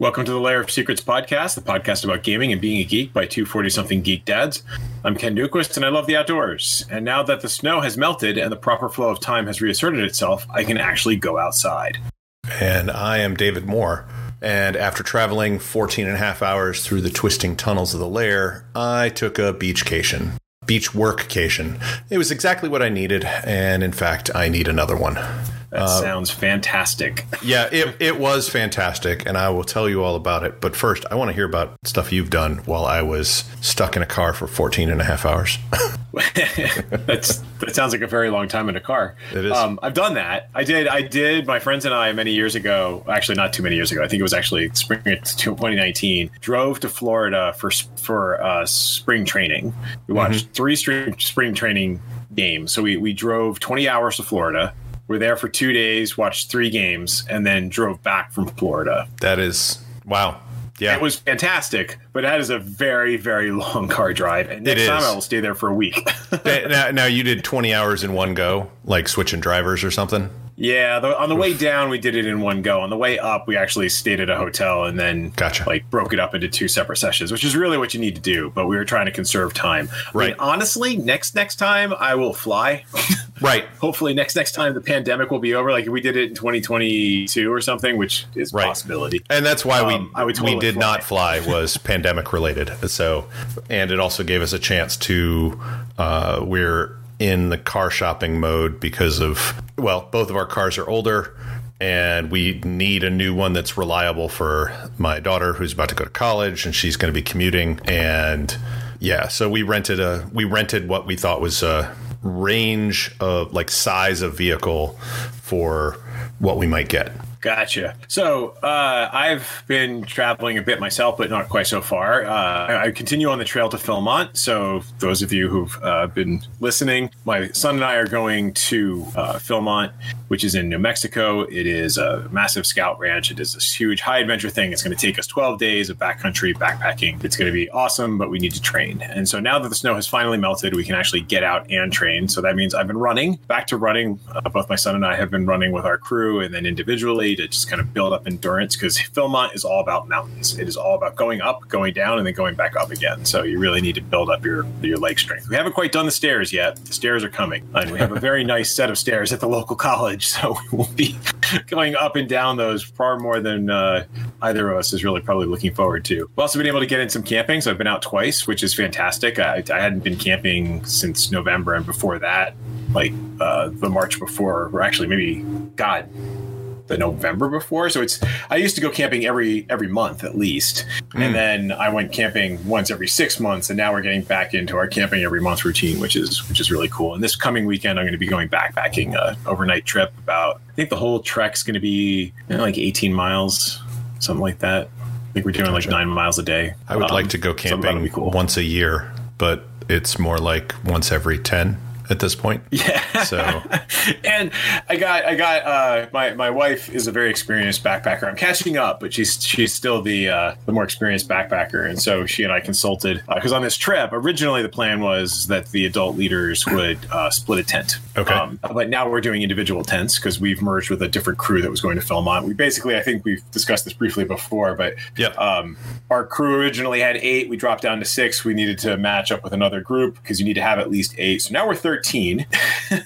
Welcome to the Lair of Secrets podcast, the podcast about gaming and being a geek by two 40 something geek dads. I'm Ken Newquist and I love the outdoors. And now that the snow has melted and the proper flow of time has reasserted itself, I can actually go outside. And I am David Moore. And after traveling 14 and a half hours through the twisting tunnels of the lair, I took a beachcation. Beach workcation. It was exactly what I needed, and in fact, I need another one. That uh, sounds fantastic. yeah, it, it was fantastic, and I will tell you all about it. But first, I want to hear about stuff you've done while I was stuck in a car for 14 and a half hours. That's that sounds like a very long time in a car. It is. Um, I've done that. I did. I did. My friends and I many years ago. Actually, not too many years ago. I think it was actually spring of 2019. Drove to Florida for for uh, spring training. We watched mm-hmm. three spring spring training games. So we we drove 20 hours to Florida were there for two days, watched three games, and then drove back from Florida. That is wow. Yeah. It was fantastic, but that is a very, very long car drive. And next time I will stay there for a week. now, now, you did 20 hours in one go, like switching drivers or something? Yeah, the, on the way down we did it in one go. On the way up, we actually stayed at a hotel and then gotcha. like broke it up into two separate sessions, which is really what you need to do. But we were trying to conserve time. Right. I mean, honestly, next next time I will fly. right. Hopefully, next next time the pandemic will be over. Like if we did it in 2022 or something, which is right. possibility. And that's why we um, totally we did fly. not fly was pandemic related. So, and it also gave us a chance to uh, we're in the car shopping mode because of well, both of our cars are older and we need a new one that's reliable for my daughter who's about to go to college and she's going to be commuting and yeah, so we rented a we rented what we thought was a range of like size of vehicle for what we might get. Gotcha. So uh, I've been traveling a bit myself, but not quite so far. Uh, I continue on the trail to Philmont. So those of you who've uh, been listening, my son and I are going to uh, Philmont, which is in New Mexico. It is a massive scout ranch. It is this huge high adventure thing. It's going to take us 12 days of backcountry backpacking. It's going to be awesome, but we need to train. And so now that the snow has finally melted, we can actually get out and train. So that means I've been running, back to running. Uh, both my son and I have been running with our crew and then individually to just kind of build up endurance because Philmont is all about mountains. It is all about going up, going down, and then going back up again. So you really need to build up your your leg strength. We haven't quite done the stairs yet. The stairs are coming, and we have a very nice set of stairs at the local college. So we will be going up and down those far more than uh, either of us is really probably looking forward to. We've also been able to get in some camping. So I've been out twice, which is fantastic. I, I hadn't been camping since November, and before that, like uh, the March before, or actually maybe God the November before. So it's I used to go camping every every month at least, mm. and hmm. then I went camping once every six months, and now we're getting back into our camping every month routine, which is which is really cool. And this coming weekend, I'm going to be going backpacking a overnight trip. About I think the whole trek's going to be you know, like 18 miles, something like that. I think we're doing like nine miles a day. I would um, like to go camping so cool. once a year, but it's more like once every 10 at this point. Yeah. So, and I got I got uh, my my wife is a very experienced backpacker. I'm catching up, but she's she's still the uh, the more experienced backpacker, and so she and I consulted because uh, on this trip originally the plan was that the adult leaders would uh, split a tent. Okay. Um, but now we're doing individual tents because we've merged with a different crew that was going to Philmont. We basically I think we've discussed this briefly before, but yeah. Um, our crew originally had eight. We dropped down to six. We needed to match up with another group because you need to have at least eight. So now we're 13 13.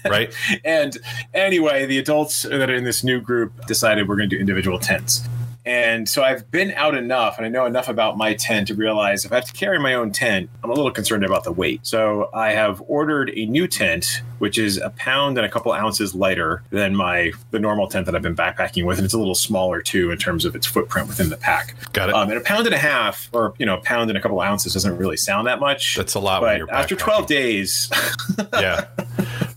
Right. and anyway, the adults that are in this new group decided we're going to do individual tents. And so I've been out enough and I know enough about my tent to realize if I have to carry my own tent, I'm a little concerned about the weight. So I have ordered a new tent, which is a pound and a couple ounces lighter than my the normal tent that I've been backpacking with. And it's a little smaller too in terms of its footprint within the pack. Got it. Um, and a pound and a half or, you know, a pound and a couple ounces doesn't really sound that much. That's a lot. But after 12 days. yeah.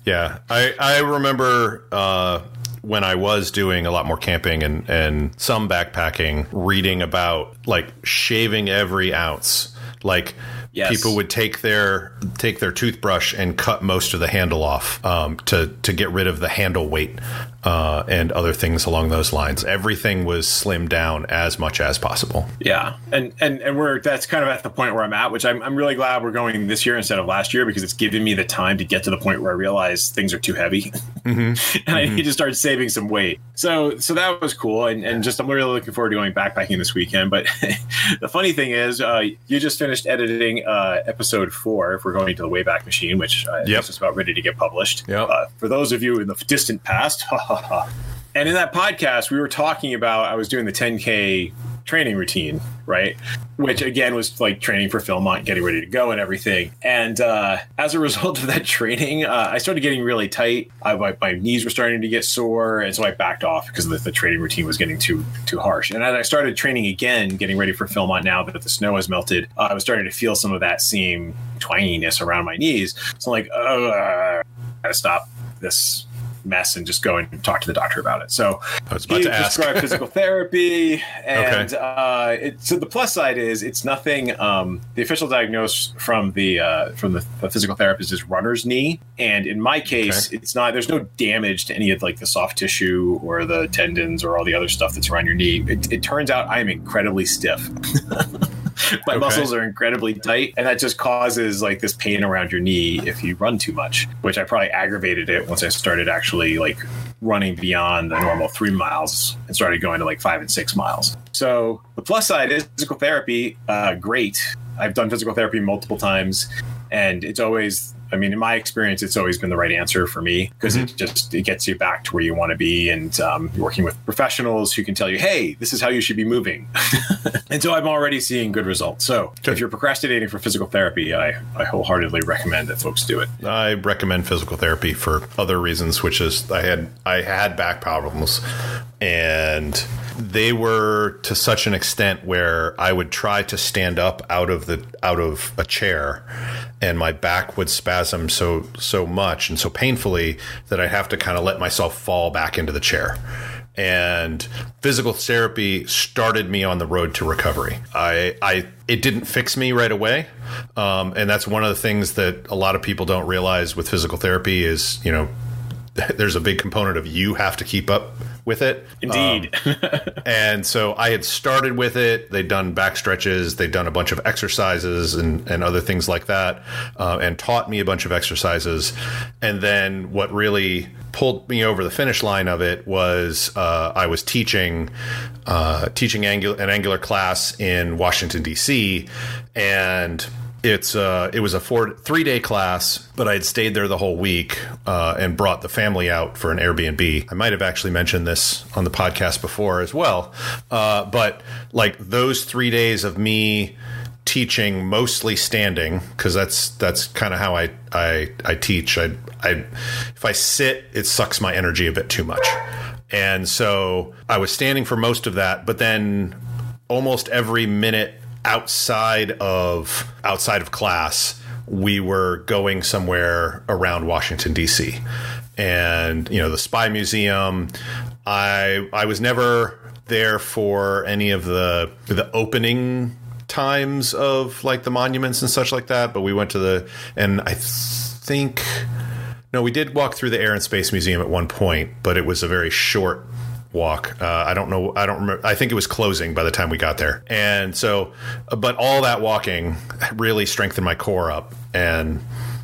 Yeah. I, I remember, uh, when I was doing a lot more camping and, and some backpacking, reading about like shaving every ounce. Like yes. people would take their take their toothbrush and cut most of the handle off um, to to get rid of the handle weight. Uh, and other things along those lines. Everything was slimmed down as much as possible. Yeah, and and and we're that's kind of at the point where I'm at, which I'm I'm really glad we're going this year instead of last year because it's given me the time to get to the point where I realize things are too heavy, mm-hmm. and mm-hmm. I need to start saving some weight. So so that was cool, and and just I'm really looking forward to going backpacking this weekend. But the funny thing is, uh, you just finished editing uh, episode four. If we're going to the Wayback Machine, which uh, yep. is just about ready to get published. Yep. Uh, for those of you in the distant past, and in that podcast, we were talking about I was doing the 10K training routine, right? Which again was like training for Philmont, getting ready to go and everything. And uh, as a result of that training, uh, I started getting really tight. I, my, my, knees were starting to get sore, and so I backed off because the, the, training routine was getting too too harsh. And as I started training again, getting ready for Philmont now that the snow has melted, uh, I was starting to feel some of that same twanginess around my knees. So I'm like, I gotta stop this mess and just go and talk to the doctor about it. So I was about he prescribed physical therapy, and okay. uh, it, so the plus side is it's nothing. Um, the official diagnosis from the uh, from the, the, physical therapist is runner's knee, and in my case, okay. it's not. There's no damage to any of like the soft tissue or the tendons or all the other stuff that's around your knee. It, it turns out I am incredibly stiff. my okay. muscles are incredibly tight, and that just causes like this pain around your knee if you run too much. Which I probably aggravated it once I started actually like running beyond the normal three miles and started going to like five and six miles. So the plus side is physical therapy. Uh, great. I've done physical therapy multiple times, and it's always I mean, in my experience, it's always been the right answer for me because mm-hmm. it just it gets you back to where you want to be, and um, working with professionals who can tell you, "Hey, this is how you should be moving." and so I'm already seeing good results. So if you're procrastinating for physical therapy, I, I wholeheartedly recommend that folks do it. I recommend physical therapy for other reasons, which is I had I had back problems, and they were to such an extent where I would try to stand up out of the out of a chair and my back would spasm so so much and so painfully that I'd have to kind of let myself fall back into the chair. And physical therapy started me on the road to recovery. I, I it didn't fix me right away, um, and that's one of the things that a lot of people don't realize with physical therapy is you know there's a big component of you have to keep up with it. Indeed. Um, and so I had started with it. They'd done back stretches, they'd done a bunch of exercises and, and other things like that, uh, and taught me a bunch of exercises. And then what really pulled me over the finish line of it was uh, I was teaching uh, teaching angular, an angular class in Washington D.C. and it's uh, it was a four three day class, but I had stayed there the whole week uh, and brought the family out for an Airbnb. I might have actually mentioned this on the podcast before as well, uh, but like those three days of me teaching mostly standing because that's that's kind of how I, I I teach. I I if I sit, it sucks my energy a bit too much, and so I was standing for most of that, but then almost every minute outside of outside of class, we were going somewhere around Washington D.C. and you know the Spy Museum. I I was never there for any of the the opening times of like the monuments and such like that, but we went to the and I think no, we did walk through the Air and Space Museum at one point, but it was a very short walk. Uh, I don't know. I don't remember. I think it was closing by the time we got there. And so, but all that walking really strengthened my core up. And,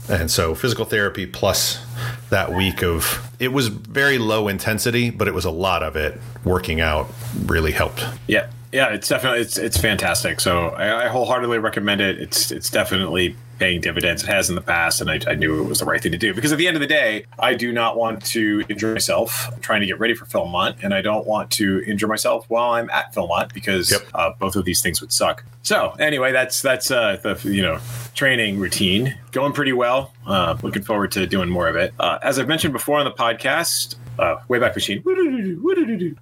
and so physical therapy plus that week of it was very low intensity, but it was a lot of it working out really helped. Yeah. Yeah, it's definitely it's it's fantastic. So I, I wholeheartedly recommend it. It's it's definitely paying dividends. It has in the past, and I, I, knew it was the right thing to do because at the end of the day, I do not want to injure myself I'm trying to get ready for Philmont, and I don't want to injure myself while I'm at Philmont because yep. uh, both of these things would suck. So anyway, that's that's uh, the you know training routine going pretty well. Uh, looking forward to doing more of it. Uh, as I've mentioned before on the podcast, uh, Wayback Machine.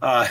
Uh,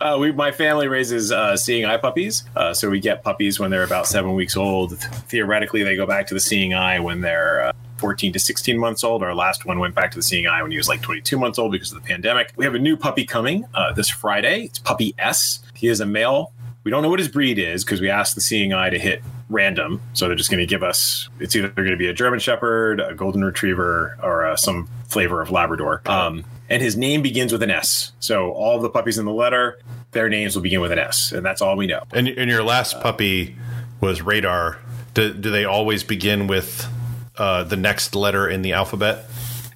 uh, we, my family raises uh, seeing eye puppies, uh, so we get puppies when they're about seven weeks old. Theoretically, they go back to the seeing eye when they're uh, 14 to 16 months old. Our last one went back to the seeing eye when he was like 22 months old because of the pandemic. We have a new puppy coming this Friday. It's Puppy S. He is a male. We don't know what his breed is because we asked the seeing eye to hit random. So they're just going to give us, it's either going to be a German Shepherd, a Golden Retriever, or uh, some flavor of Labrador. Um, and his name begins with an S. So all the puppies in the letter, their names will begin with an S, and that's all we know. And, and your last puppy was Radar. Do, do they always begin with uh, the next letter in the alphabet?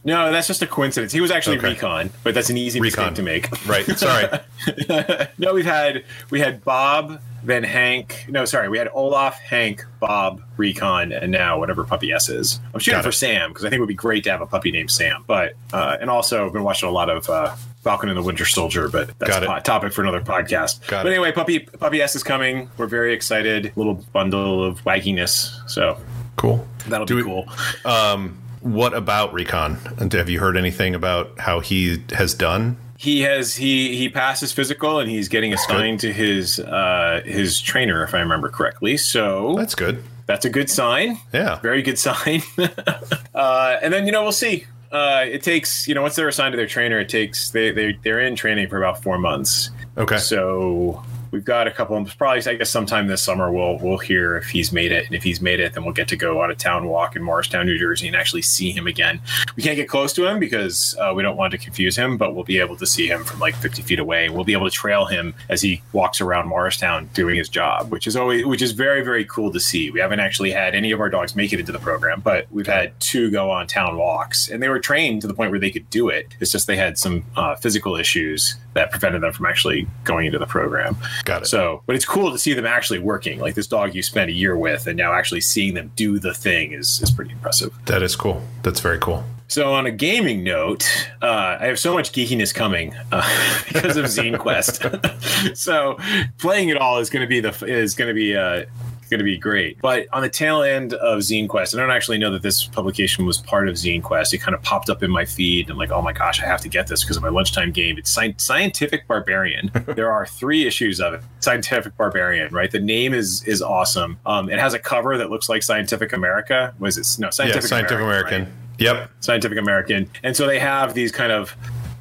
No, that's just a coincidence. He was actually okay. Recon, but that's an easy Recon. mistake to make. Right. Sorry. no, we've had we had Bob, then Hank. No, sorry, we had Olaf, Hank, Bob, Recon, and now whatever puppy S is. I'm shooting for Sam because I think it would be great to have a puppy named Sam. But uh, and also I've been watching a lot of uh, Falcon and the Winter Soldier, but that's a topic for another podcast. Got but anyway, puppy puppy S is coming. We're very excited. Little bundle of wagginess. So cool. That'll Do be we, cool. Um, what about Recon? Have you heard anything about how he has done? He has he he passed his physical and he's getting assigned to his uh, his trainer, if I remember correctly. So that's good. That's a good sign. Yeah, very good sign. uh, and then you know we'll see. Uh, it takes you know once they're assigned to their trainer, it takes they they they're in training for about four months. Okay. So we've got a couple. Probably, I guess, sometime this summer we'll we'll hear if he's made it, and if he's made it, then we'll get to go out a town walk in Morristown, New Jersey, and actually see him again. We can't get close to him because uh, we don't want to confuse him, but we'll be able to see him from like 50 feet away. We'll be able to trail him as he walks around Morristown doing his job, which is always which is very very cool to see. We haven't actually had any of our dogs make it into the program, but we've had two go on town walks, and they were trained to the point where they could do it. It's just they had some uh, physical issues that prevented them from actually going into the program. Got it. So, but it's cool to see them actually working. Like this dog you spent a year with, and now actually seeing them do the thing is is pretty impressive. That is cool. That's very cool. So, on a gaming note, uh, I have so much geekiness coming uh, because of Zine Quest. so, playing it all is going to be the is going to be uh, going to be great. But on the tail end of Zine Quest, I don't actually know that this publication was part of Zine Quest. It kind of popped up in my feed. I'm like, oh my gosh, I have to get this because of my lunchtime game. It's Scientific Barbarian. there are three issues of it. Scientific Barbarian, right? The name is is awesome. Um, it has a cover that looks like Scientific America. Was it no Scientific? Yeah, Scientific American. American. Right? Yep. Scientific American. And so they have these kind of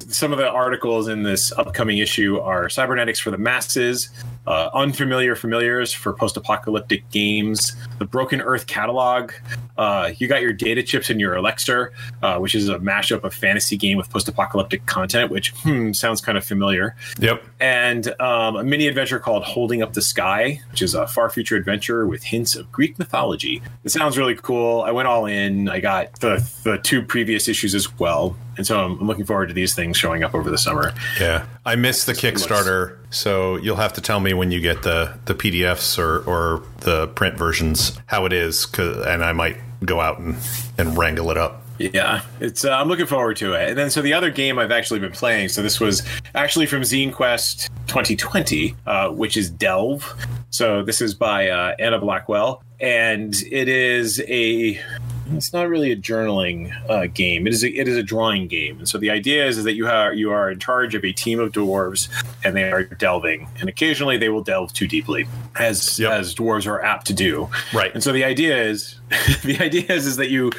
some of the articles in this upcoming issue are cybernetics for the masses, uh, unfamiliar familiars for post-apocalyptic games, the Broken Earth catalog. Uh, you got your data chips in your Elixir, uh, which is a mashup of fantasy game with post-apocalyptic content, which hmm, sounds kind of familiar. Yep. And um, a mini adventure called Holding Up the Sky, which is a far future adventure with hints of Greek mythology. It sounds really cool. I went all in. I got the the two previous issues as well and so I'm, looking forward to these things showing up over the summer. Yeah, I missed the Kickstarter, so you'll have to tell me when you get the the PDFs or or the print versions how it is, and I might go out and and wrangle it up. Yeah, it's. Uh, I'm looking forward to it. And then, so the other game I've actually been playing. So this was actually from Zine Quest 2020, uh, which is Delve. So this is by uh, Anna Blackwell, and it is a it's not really a journaling uh, game. It is a, it is a drawing game, and so the idea is, is that you are you are in charge of a team of dwarves, and they are delving, and occasionally they will delve too deeply, as yep. as dwarves are apt to do. Right. And so the idea is the idea is is that you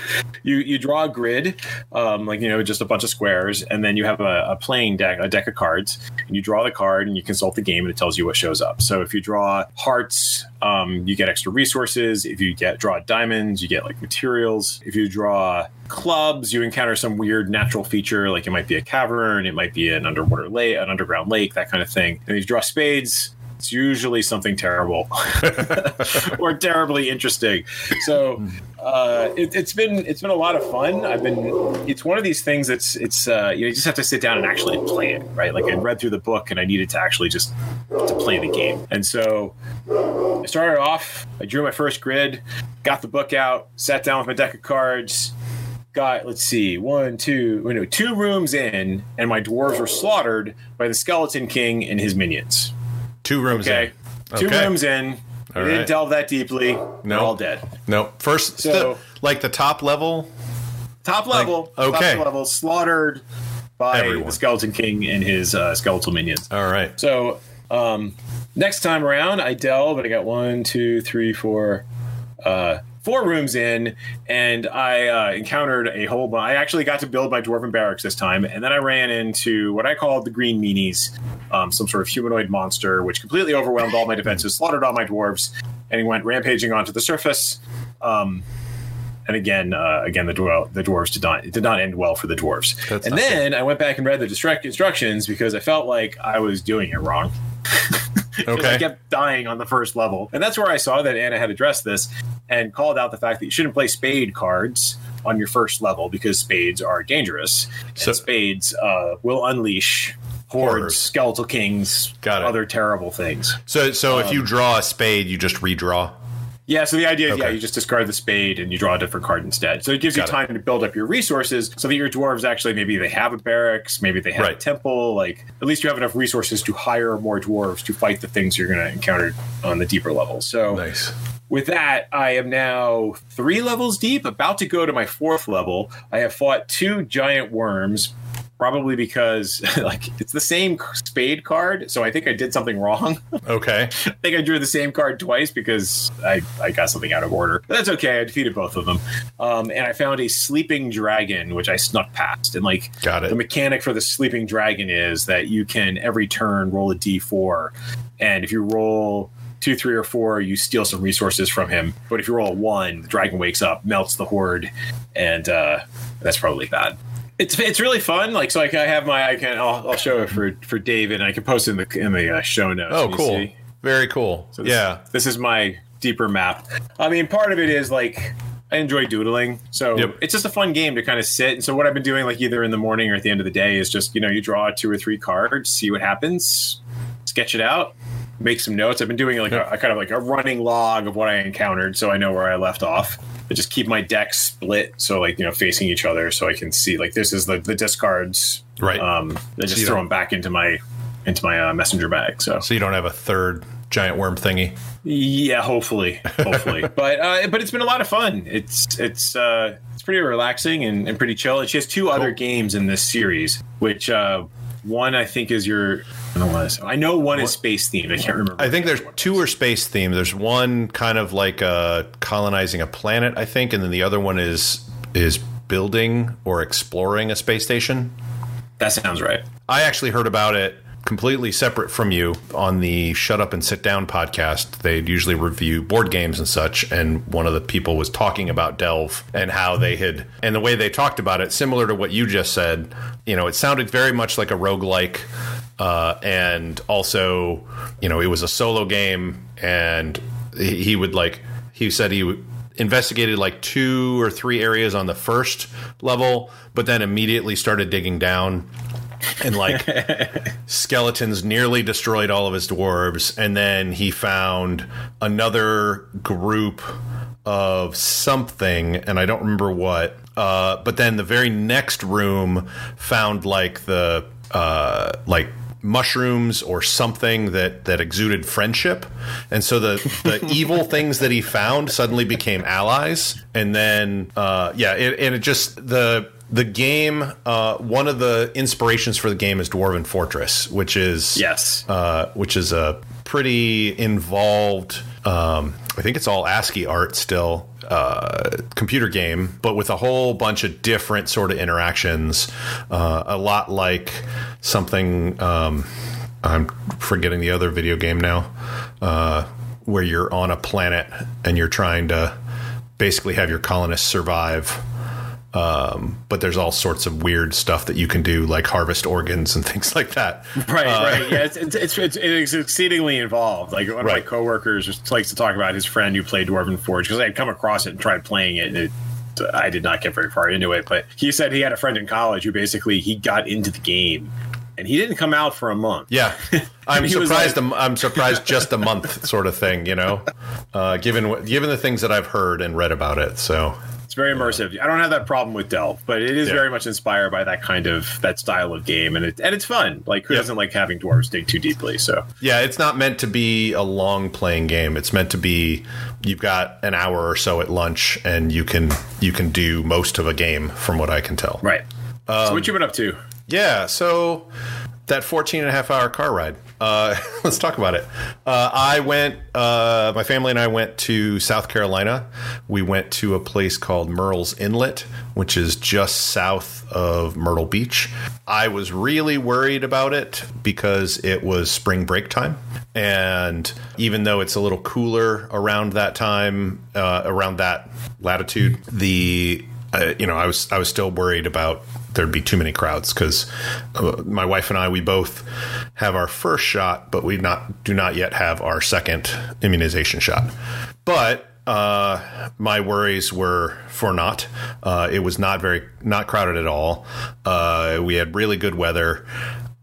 you you draw a grid, um, like you know just a bunch of squares, and then you have a, a playing deck, a deck of cards, and you draw the card, and you consult the game, and it tells you what shows up. So if you draw hearts, um, you get extra resources. If you get draw diamonds, you get like materials. If you draw clubs, you encounter some weird natural feature, like it might be a cavern, it might be an underwater lake, an underground lake, that kind of thing. And if you draw spades, it's usually something terrible or terribly interesting. So uh, it, has been it's been a lot of fun. I've been it's one of these things that's it's uh, you, know, you just have to sit down and actually play it, right? Like I read through the book and I needed to actually just to play the game. And so I started off. I drew my first grid, got the book out, sat down with my deck of cards got let's see one two know two rooms in and my dwarves were slaughtered by the skeleton king and his minions Two rooms okay. in. Two okay. rooms in. All right. didn't delve that deeply. No. Nope. all dead. No. Nope. First, so, like the top level. Top level. Like, okay. Top level slaughtered by Everyone. the Skeleton King and his uh, skeletal minions. All right. So um, next time around, I delve, but I got one, two, three, four, uh, four rooms in, and I uh, encountered a whole bunch. I actually got to build my dwarven barracks this time, and then I ran into what I called the green meanies, um, some sort of humanoid monster, which completely overwhelmed all my defenses, slaughtered all my dwarves, and he went rampaging onto the surface. Um, And again, uh, again, the dwell, the dwarves did not it did not end well for the dwarves. That's and then I went back and read the distract instructions because I felt like I was doing it wrong. 'Cause I kept dying on the first level, and that's where I saw that Anna had addressed this and called out the fact that you shouldn't play spade cards on your first level because spades are dangerous. And So- spades uh, will unleash hordes, Horrors. skeletal kings, Got it. other terrible things. So, so if Um, you draw a spade, you just redraw. Yeah, so the idea is, yeah, Okay. you just discard the spade and you draw a different card instead. So it gives Got you time to build up your resources so that your dwarves actually maybe they have a barracks, maybe they have a Right. temple. Like at least you have enough resources to hire more dwarves to fight the things you're going to encounter on the deeper levels. So Nice. with that, I am now three levels deep, about to go to my fourth level. I have fought two giant worms, probably because like it's the same spade card. So I think I did something wrong. Okay. I think I drew the same card twice because I, I got something out of order. But that's okay. I defeated both of them. Um, and I found a sleeping dragon, which I snuck past. And like Got it the mechanic for the sleeping dragon is that you can every turn roll a d4. And if you roll two, three, or four, you steal some resources from him. But if you roll a one, the dragon wakes up, melts the horde, and uh, that's probably bad. It's it's really fun. Like so, like I have my I can I'll, I'll show it for for David, and I can post it in the in the uh, show notes. Oh, cool. see? Very cool. So this, yeah. this is my deeper map. I mean, part of it is like I enjoy doodling, so Yep. it's just a fun game to kind of sit. And so what I've been doing, like either in the morning or at the end of the day, is just you know you draw two or three cards, see what happens, sketch it out, make some notes. I've been doing like a, a kind of like a running log of what I encountered, so I know where I left off. I just keep my deck split, so like you know facing each other, so I can see like this is the the discards. Right. Um, I just you throw them back into my into my uh, messenger bag. So So you don't have a third giant worm thingy. yeah, hopefully, hopefully. but uh, but it's been a lot of fun. It's it's uh, it's pretty relaxing and, and pretty chill. And she has two other games in this series, which uh, one I think is your. I don't want to. I know one is space themed. I can't remember. I think there's two are space themed. There's one kind of like uh, colonizing a planet, I think, and then the other one is is building or exploring a space station. that sounds right. I actually heard about it completely separate from you on the Shut Up and Sit Down podcast. They'd usually review board games and such, and one of the people was talking about Delve and how they had and the way they talked about it, similar to what you just said. You know, it sounded very much like a roguelike. Uh, and also, you know, it was a solo game, and he, he would like he said he would investigated like two or three areas on the first level, but then immediately started digging down and like skeletons nearly destroyed all of his dwarves. And then he found another group of something and i don't remember what. Uh, but then the very next room found like the uh, like mushrooms or something that that exuded friendship. And so the the evil things that he found suddenly became allies. And then uh yeah it, and it just the the game uh one of the inspirations for the game is dwarven fortress which is Yes. uh which is a pretty involved um i think it's all ascii art still uh, computer game, but with a whole bunch of different sort of interactions. Uh, a lot like something. Um, I'm forgetting the other video game now, uh, where you're on a planet and you're trying to basically have your colonists survive. Um, but there's all sorts of weird stuff that you can do, like harvest organs and things like that. Right, right. Yeah, it's, it's, it's, it's, exceedingly involved. Like one of my Right. coworkers just likes to talk about his friend who played Dwarven Forge because I had come across it and tried playing it. And it I did not get very far into it, but he said he had a friend in college who basically he got into the game and he didn't come out for a month. Yeah, I'm surprised. like- I'm surprised just a month, sort of thing. You know, uh, given given the things that I've heard and read about it. So very immersive. I don't have that problem with Delve, but it is Yeah. very much inspired by that kind of that style of game, and it and it's fun. Like who Yeah. doesn't like having dwarves dig too deeply? So yeah, it's not meant to be a long playing game. It's meant to be you've got an hour or so at lunch, and you can you can do most of a game, from what I can tell. right. so Um, what you been up to? Yeah. So that 14 and a half hour car ride. Uh, let's talk about it. Uh, I went. Uh, my family and I went to South Carolina. We went to a place called Murrells Inlet, which is just south of Myrtle Beach. I was really worried about it because it was spring break time, and even though it's a little cooler around that time, uh, around that latitude, the uh, you know, I was I was still worried about there'd be too many crowds because uh, my wife and I we both have our first shot, but we not do not yet have our second immunization shot. But uh, my worries were for naught. Uh, it was not very not crowded at all. Uh, we had really good weather.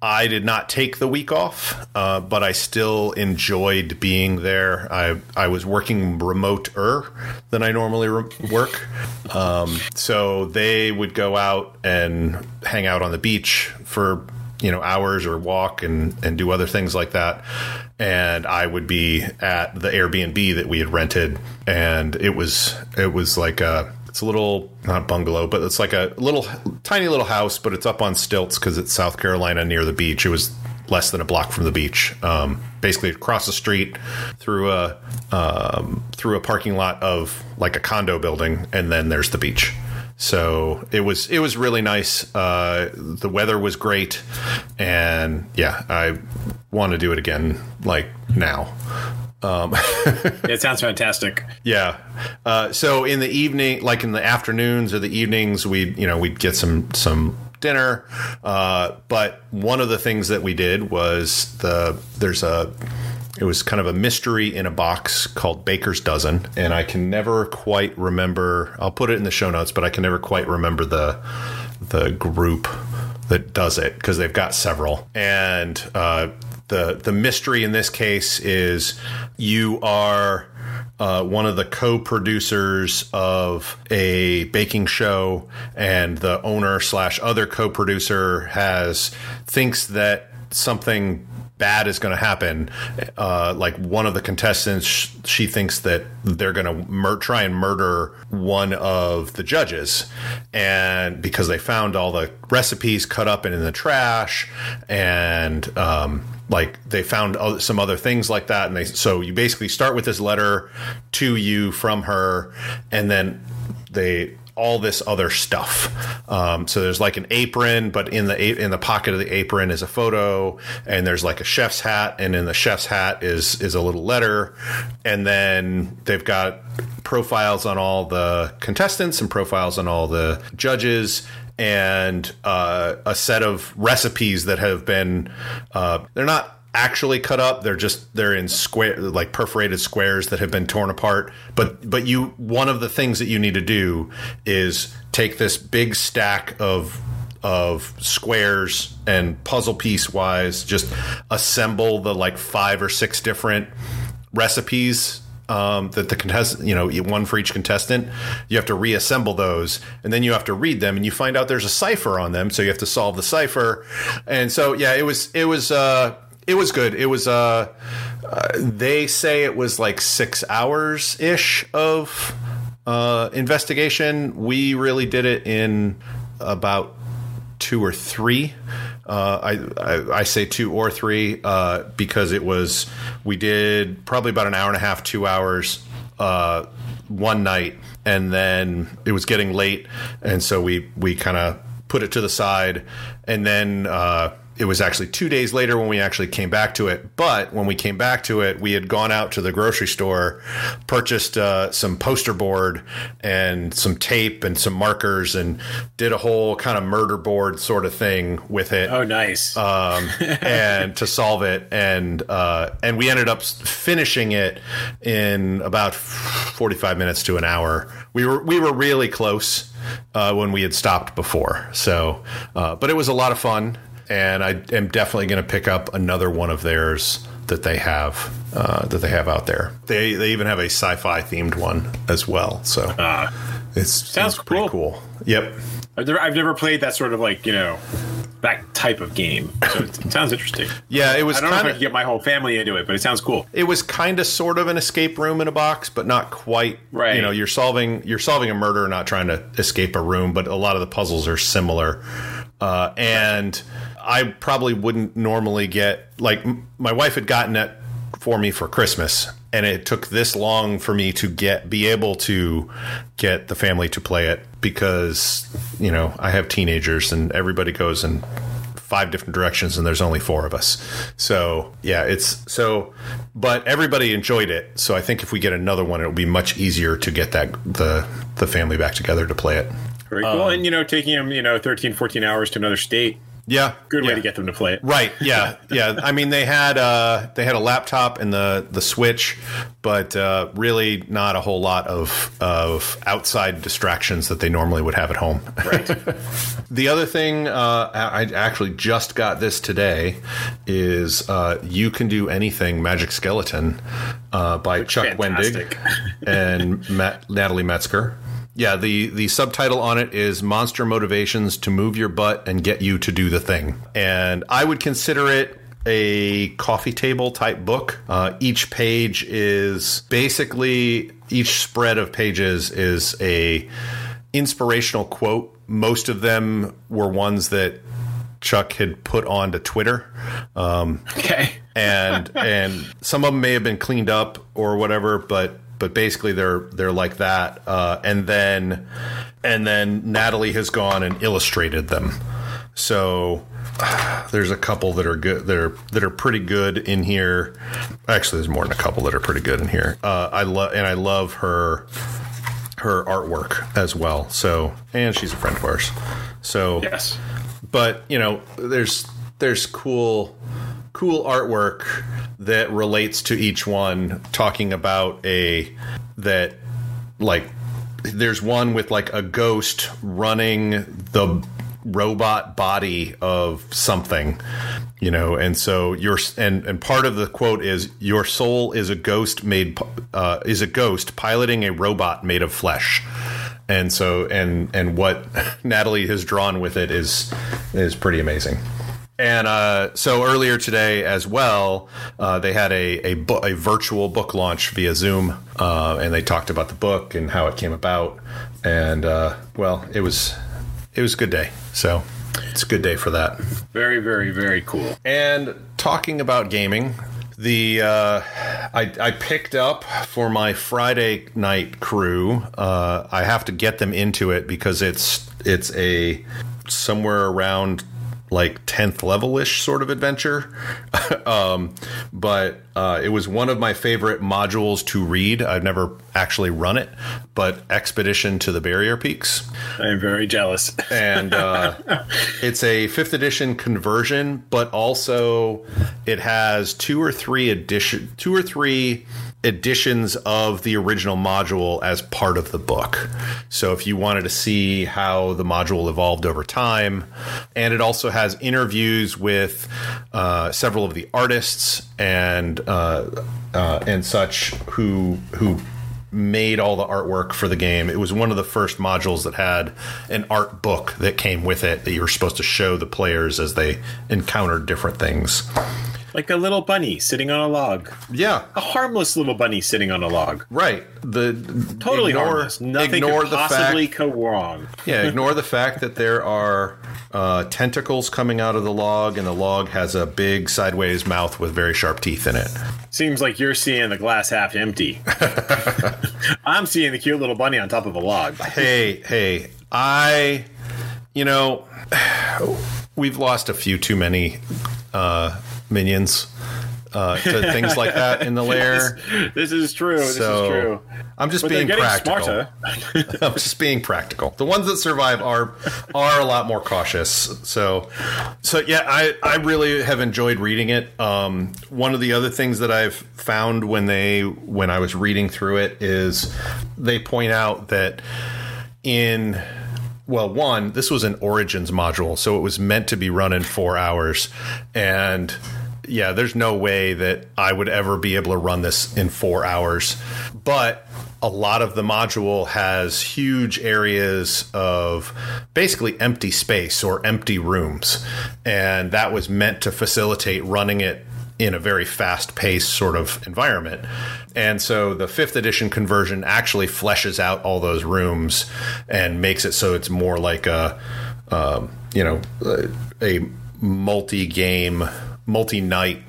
I did not take the week off, uh, but I still enjoyed being there. I I was working remote-er than I normally re- work, um, so they would go out and hang out on the beach for you know hours or walk and and do other things like that. And i would be at the airbnb that we had rented. And it was it was like a it's a little not bungalow, but it's like a little tiny little house, but it's up on stilts because it's South Carolina near the beach. It was less than a block from the beach, um, basically across the street through a um, through a parking lot of like a condo building, and then there's the beach. So it was it was really nice. Uh, the weather was great, and yeah, I want to do it again like now. Um, it sounds fantastic. Yeah. Uh, so in the evening, like in the afternoons or the evenings, we you know we'd get some some dinner. Uh, but one of the things that we did was the there's a it was kind of a mystery in a box called Baker's Dozen, and I can never quite remember. I'll put it in the show notes, but I can never quite remember the the group that does it because they've got several. And uh, the the mystery in this case is you are uh, one of the co-producers of a baking show, and the owner slash other co-producer has thinks that something bad is going to happen. Uh, like one of the contestants, she thinks that they're going to mur- try and murder one of the judges, and because they found all the recipes cut up and in the trash, and um, like they found some other things like that and they so you basically start with this letter to you from her and then they all this other stuff. Um, so there's like an apron, but in the in the pocket of the apron is a photo, and there's like a chef's hat, and in the chef's hat is is a little letter, and then they've got profiles on all the contestants and profiles on all the judges, and uh, a set of recipes that have been uh, they're not actually cut up. They're just they're in square like perforated squares that have been torn apart. But but you one of the things that you need to do is take this big stack of of squares and puzzle piece wise just assemble the like five or six different recipes um, that the contestant, you know, one for each contestant. You have to reassemble those, and then you have to read them, and you find out there's a cipher on them, so you have to solve the cipher. And so, yeah, it was it was uh, it was good. It was uh, uh they say it was like six hours ish of uh, investigation. We really did it in about two or three. Uh, I, I, I say two or three uh, because it was we did probably about an hour and a half, two hours uh, one night, and then it was getting late, and so we we kind of put it to the side, and then uh, it was actually two days later when we actually came back to it. But when we came back to it, we had gone out to the grocery store, purchased uh, some poster board and some tape and some markers, and did a whole kind of murder board sort of thing with it. Oh, nice! Um, and to solve it, and uh, and we ended up finishing it in about forty five minutes to an hour. We were we were really close. Uh, when we had stopped before, so uh, but it was a lot of fun and I am definitely going to pick up another one of theirs that they have uh, that they have out there. They they even have a sci-fi themed one as well. So uh, it sounds pretty cool. cool. Yep. I've never, I've never played that sort of like you know that type of game. So it, sounds interesting. Yeah, it was. I don't kinda, know if I could get my whole family into it, but it sounds cool. It was kind of sort of an escape room in a box, but not quite. Right. You know, you're solving you're solving a murder, not trying to escape a room, but a lot of the puzzles are similar. Uh, and I probably wouldn't normally get like my wife had gotten it for me for Christmas, and it took this long for me to get be able to get the family to play it because you know I have teenagers and everybody goes in five different directions and there's only four of us. So yeah, it's so, but everybody enjoyed it. So I think if we get another one, it'll be much easier to get that the the family back together to play it. Very cool. Um, and you know, taking them you know 13, 14 hours to another state yeah, good yeah. way to get them to play it. Right. Yeah. Yeah. I mean, they had uh, they had a laptop and the the Switch, but uh, really not a whole lot of of outside distractions that they normally would have at home. Right. the other thing uh, I actually just got this today is uh, you can do anything Magic Skeleton uh, by Chuck Fantastic. Wendig and Matt, Natalie Metzger. Yeah, the the subtitle on it is Monster Motivations to Move Your Butt and Get You to Do the Thing. And I would consider it a coffee table type book. Uh, each page is basically each spread of pages is a inspirational quote. Most of them were ones that Chuck had put onto Twitter. Um, okay. and and some of them may have been cleaned up or whatever, but but basically they're they're like that. Uh, and then and then Natalie has gone and illustrated them. So there's a couple that are good that are that are pretty good in here. Actually, there's more than a couple that are pretty good in here. Uh, I love and I love her her artwork as well. So and she's a friend of ours. So yes, but you know there's there's cool cool artwork that relates to each one talking about a that like there's one with like a ghost running the robot body of something you know? And so your and and part of the quote is your soul is a ghost made uh, is a ghost piloting a robot made of flesh. And so and and what Natalie has drawn with it is is pretty amazing and uh, so earlier today as well, uh, they had a a, bu- a, virtual book launch via Zoom, uh, and they talked about the book and how it came about. And uh, well, it was it was a good day. So it's a good day for that. Very, very, very cool. And talking about gaming, the uh, I, I, picked up for my Friday night crew. Uh, I have to get them into it because it's it's a somewhere around like 10th level ish sort of adventure. um, but uh, it was one of my favorite modules to read. I've never actually run it, but Expedition to the Barrier Peaks. I'm very jealous. and uh, it's a fifth edition conversion, but also it has two or three edition, two or three editions of the original module as part of the book. So if you wanted to see how the module evolved over time, and it also has interviews with uh, several of the artists and uh, uh, and such who who made all the artwork for the game. It was one of the first modules that had an art book that came with it that you were supposed to show the players as they encountered different things like a little bunny sitting on a log. Yeah, a harmless little bunny sitting on a log. Right. The totally ignore, harmless. Nothing ignore could possibly fact, go wrong. yeah, ignore the fact that there are uh, tentacles coming out of the log, and the log has a big sideways mouth with very sharp teeth in it. Seems like you're seeing the glass half empty. I'm seeing the cute little bunny on top of a log. hey, hey, I, you know, we've lost a few too many. Uh, minions uh, to things like that in the lair. This, this is true. So this is true. I'm just but being practical. I'm just being practical. The ones that survive are are a lot more cautious. So, so yeah, I I really have enjoyed reading it. Um, one of the other things that I've found when they when I was reading through it is they point out that in well, one, this was an Origins module, so it was meant to be run in four hours, and yeah, there's no way that I would ever be able to run this in four hours. But a lot of the module has huge areas of basically empty space or empty rooms. And that was meant to facilitate running it in a very fast paced sort of environment. And so the fifth edition conversion actually fleshes out all those rooms and makes it so it's more like a, um, you know, a multi-game, multi-night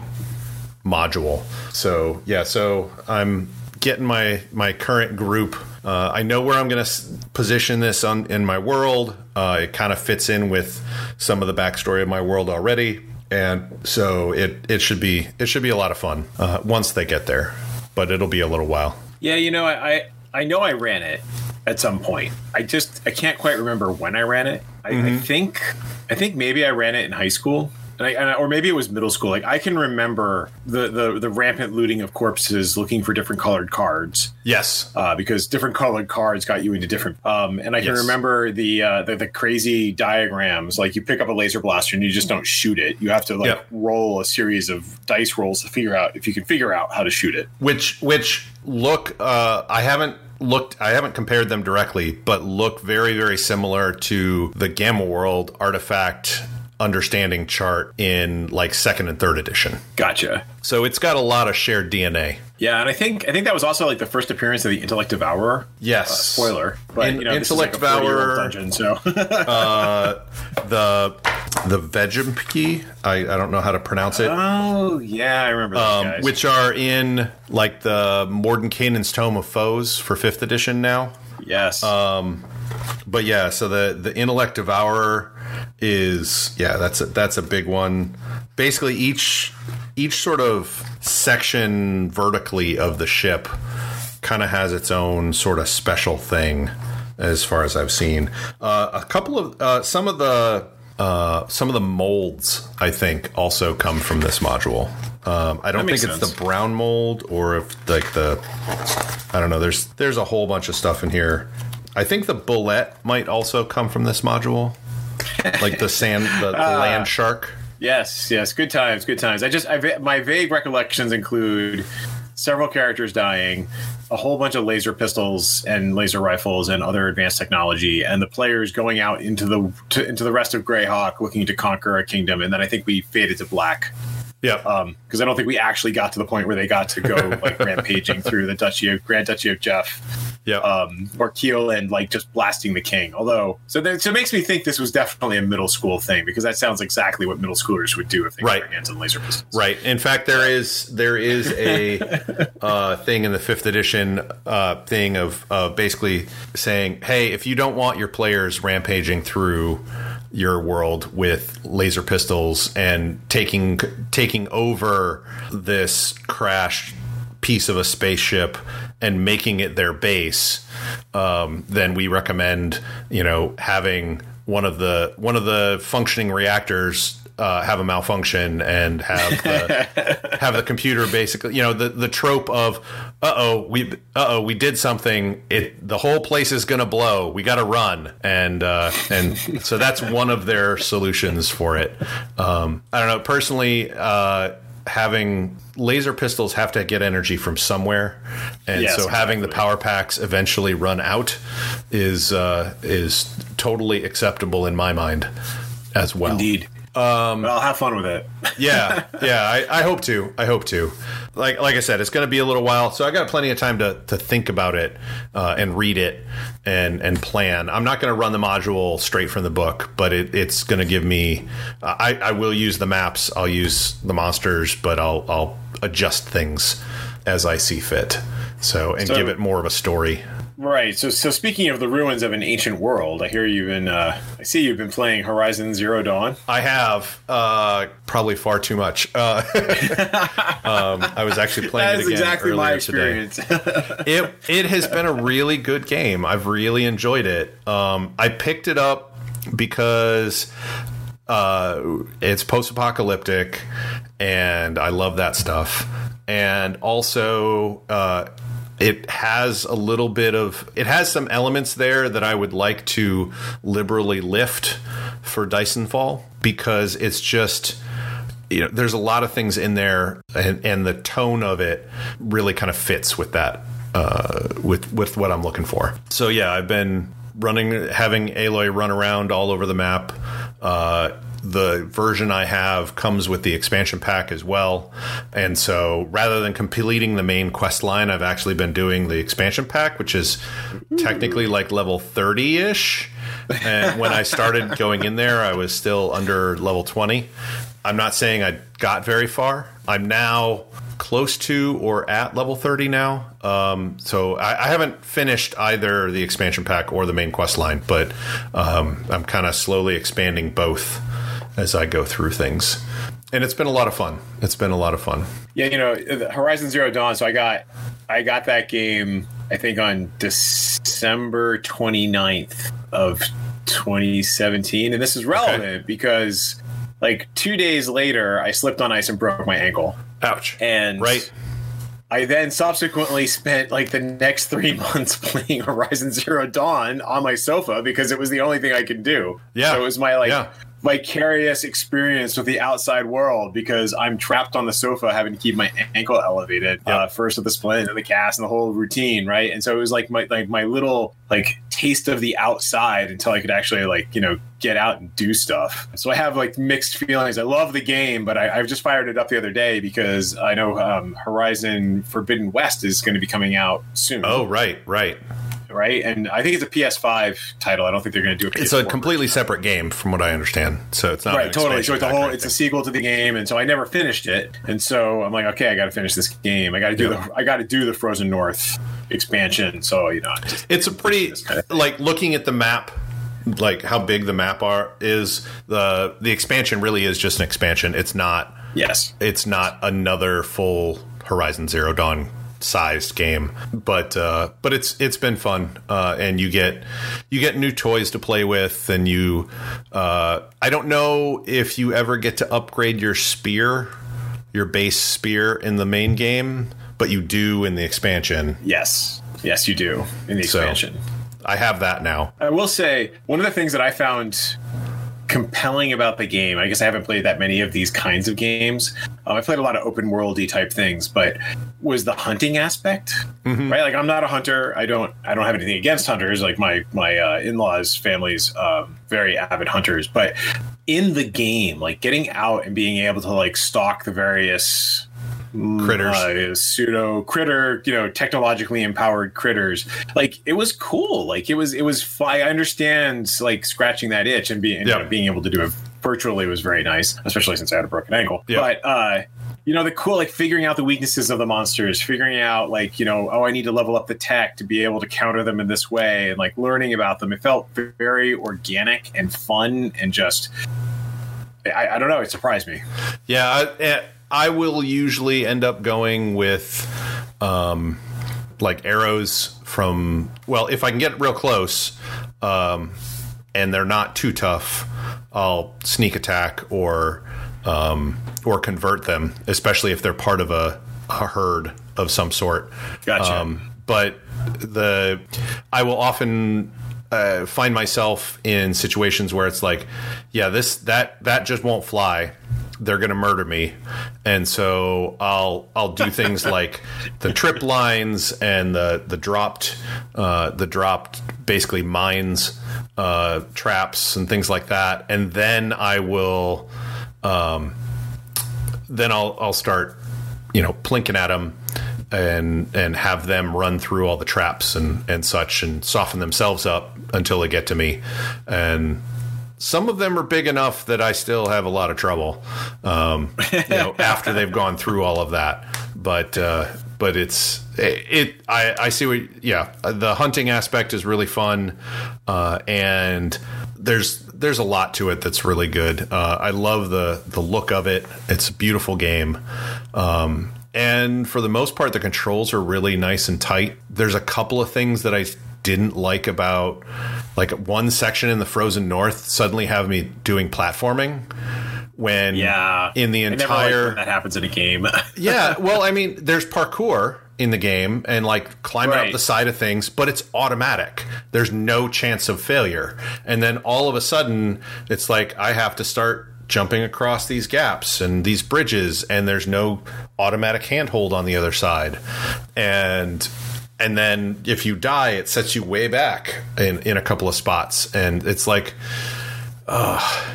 module. So yeah, so I'm getting my my current group. Uh, I know where I'm going to position this on in my world. Uh, it kind of fits in with some of the backstory of my world already, and so it it should be it should be a lot of fun uh, once they get there. But it'll be a little while. Yeah, you know, I, I I know I ran it at some point. I just I can't quite remember when I ran it. I, I think I think maybe I ran it in high school. And I, and I- or maybe it was middle school. Like I can remember the, the the rampant looting of corpses, looking for different colored cards, Yes. uh, because different colored cards got you into different. Um, and I can Yes. remember the, uh, the the crazy diagrams. Like you pick up a laser blaster and you just don't shoot it. You have to like Yep. roll a series of dice rolls to figure out if you can figure out how to shoot it. which which look uh, I haven't looked I haven't compared them directly, but look very very similar to the Gamma World artifact understanding chart in like second and third edition. Gotcha. So it's got a lot of shared DNA. Yeah, and I think I think that was also like the first appearance of the Intellect Devourer. Yes. Uh, spoiler, but In- you know, Intellect like Devourer- dungeon. So uh, The the Vegimki, I, I don't know how to pronounce it. oh yeah, I remember those um, guys. which are in like the Mordenkainen's Tome of Foes for fifth edition now. yes, Um, but yeah, so the the intellect devourer is yeah, that's a, that's a big one. Basically, each each sort of section vertically of the ship kind of has its own sort of special thing, as far as I've seen. Uh, a couple of uh, some of the uh, some of the molds I think also come from this module. Um, I don't think makes it's the brown mold or if like the I don't know. There's there's a whole bunch of stuff in here. I think the bulette might also come from this module, like the sand, the, the Ah. land shark. yes, yes, good times, good times. I just I, my vague recollections include several characters dying, a whole bunch of laser pistols and laser rifles and other advanced technology, and the players going out into the to, into the rest of Greyhawk looking to conquer a kingdom, and then I think we faded to black. Yeah, um because I don't think we actually got to the point where they got to go like rampaging through the Duchy of Grand Duchy of Geoff yeah. um or Keel and like just blasting the king. Although so that so it makes me think this was definitely a middle school thing because that sounds exactly what middle schoolers would do if they Right. got their hands on laser pistols. Right. In fact, there is there is a uh, thing in the fifth edition uh, thing of uh, basically saying, "Hey, if you don't want your players rampaging through your world with laser pistols and taking taking over this crashed piece of a spaceship and making it their base, um, then we recommend you know having one of the one of the functioning reactors uh, have a malfunction and have the, have the computer basically you know the the trope of uh oh we uh oh we did something it the whole place is gonna blow we got to run and uh, and so that's one of their solutions for it. Um, I don't know personally. Uh, having laser pistols have to get energy from somewhere, and Yes, so having the power packs eventually run out is uh, is totally acceptable in my mind as well. Indeed. Um, I'll have fun with it. Yeah, yeah, I, I hope to. I hope to. Like like I said, it's going to be a little while, so I got plenty of time to to think about it uh, and read it and and plan. I'm not going to run the module straight from the book, but it, it's going to give me. Uh, I I will use the maps. I'll use the monsters, but I'll I'll adjust things as I see fit. So and So- give it more of a story. Right. So so speaking of the ruins of an ancient world, I hear you've been uh, I see you've been playing Horizon Zero Dawn. I have uh, probably far too much. Uh, um, I was actually playing That it again exactly my earlier today. experience. it it has been a really good game. I've really enjoyed it. Um, I picked it up because uh, it's post apocalyptic, and I love that stuff. And also, uh, it has a little bit of it has some elements there that I would like to liberally lift for Dyson Fall because it's just you know there's a lot of things in there and, and the tone of it really kind of fits with that uh, with with what I'm looking for. So yeah, I've been running having Aloy run around all over the map. Uh, the version I have comes with the expansion pack as well, and so rather than completing the main quest line, I've actually been doing the expansion pack, which is technically like level thirty ish. And when I started going in there, I was still under level 20. I'm not saying I got very far. I'm now close to or at level 30 now. Um, so I, I, haven't finished either the expansion pack or the main quest line, but um, I'm kind of slowly expanding both as I go through things. And it's been a lot of fun. It's been a lot of fun. Yeah, you know, Horizon Zero Dawn. So I got, I got that game. I think on December 29th of 2017, and this is relevant okay. because like two days later, I slipped on ice and broke my ankle. Ouch. And right. I then subsequently spent like the next three months playing Horizon Zero Dawn on my sofa because it was the only thing I could do. Yeah. So it was my like yeah vicarious experience with the outside world because I'm trapped on the sofa having to keep my ankle elevated yep. uh, first with the splint and the cast and the whole routine, right? And so it was like my like my little like taste of the outside until I could actually like you know get out and do stuff. So I have like mixed feelings. I love the game, but I, have just fired it up the other day because I know um, Horizon Forbidden West is going to be coming out soon. Oh, right, right right? And I think it's a PS5 title. I don't think they're going to do it. It's a completely version. separate game, from what I understand. So it's not right. Totally. So it's a whole. It's a sequel to the game, and so I never finished it. And so I'm like, okay, I got to finish this game. I got to do yeah. the. I got to do the Frozen North expansion. So you know, just, it's a pretty kind of like looking at the map like how big the map are is the the expansion really is just an expansion it's not yes it's not another full horizon zero dawn sized game, but uh, but it's it's been fun, uh, and you get you get new toys to play with, and you uh, I don't know if you ever get to upgrade your spear, your base spear in the main game, but you do in the expansion. Yes, yes, you do in the expansion. So, I have that now. I will say one of the things that I found compelling about the game. I guess I haven't played that many of these kinds of games. Um, I played a lot of open worldy type things, but was the hunting aspect mm-hmm. right? Like I'm not a hunter. I don't. I don't have anything against hunters. Like my my uh, in laws' families, um, very avid hunters. But in the game, like getting out and being able to like stalk the various critters uh, pseudo critter you know technologically empowered critters like it was cool like it was it was i understand like scratching that itch and being yeah. you know, being able to do it virtually was very nice especially since i had a broken ankle yeah. but uh you know the cool like figuring out the weaknesses of the monsters figuring out like you know oh i need to level up the tech to be able to counter them in this way and like learning about them it felt very organic and fun and just I, I don't know. It surprised me. Yeah, I, I will usually end up going with um, like arrows from well, if I can get real close um, and they're not too tough, I'll sneak attack or um, or convert them, especially if they're part of a, a herd of some sort. Gotcha. Um, but the I will often uh, find myself in situations where it's like, yeah, this that that just won't fly. They're going to murder me, and so I'll I'll do things like the trip lines and the the dropped uh, the dropped basically mines uh, traps and things like that, and then I will um, then I'll I'll start you know plinking at them and and have them run through all the traps and and such and soften themselves up until they get to me. And some of them are big enough that I still have a lot of trouble um, you know after they've gone through all of that. But uh, but it's it, it, I, I see what yeah the hunting aspect is really fun uh, and there's there's a lot to it that's really good. Uh, I love the the look of it. It's a beautiful game. Um, and for the most part, the controls are really nice and tight. There's a couple of things that I didn't like about like one section in the Frozen North suddenly have me doing platforming when yeah in the entire that happens in a game. yeah, well, I mean, there's parkour in the game and like climbing right. up the side of things, but it's automatic. There's no chance of failure. And then all of a sudden, it's like I have to start jumping across these gaps and these bridges and there's no automatic handhold on the other side and and then if you die it sets you way back in in a couple of spots and it's like uh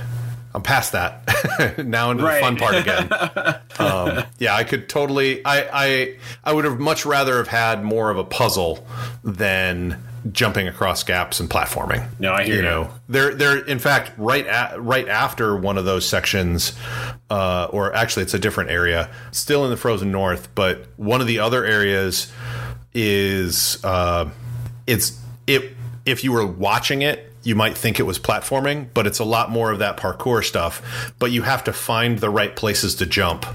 I'm past that now into right. the fun part again. um, yeah, I could totally. I, I I would have much rather have had more of a puzzle than jumping across gaps and platforming. No, I hear you. you. Know, they're they're in fact right at, right after one of those sections, uh, or actually it's a different area, still in the frozen north, but one of the other areas is uh, it's it if you were watching it. You might think it was platforming, but it's a lot more of that parkour stuff. But you have to find the right places to jump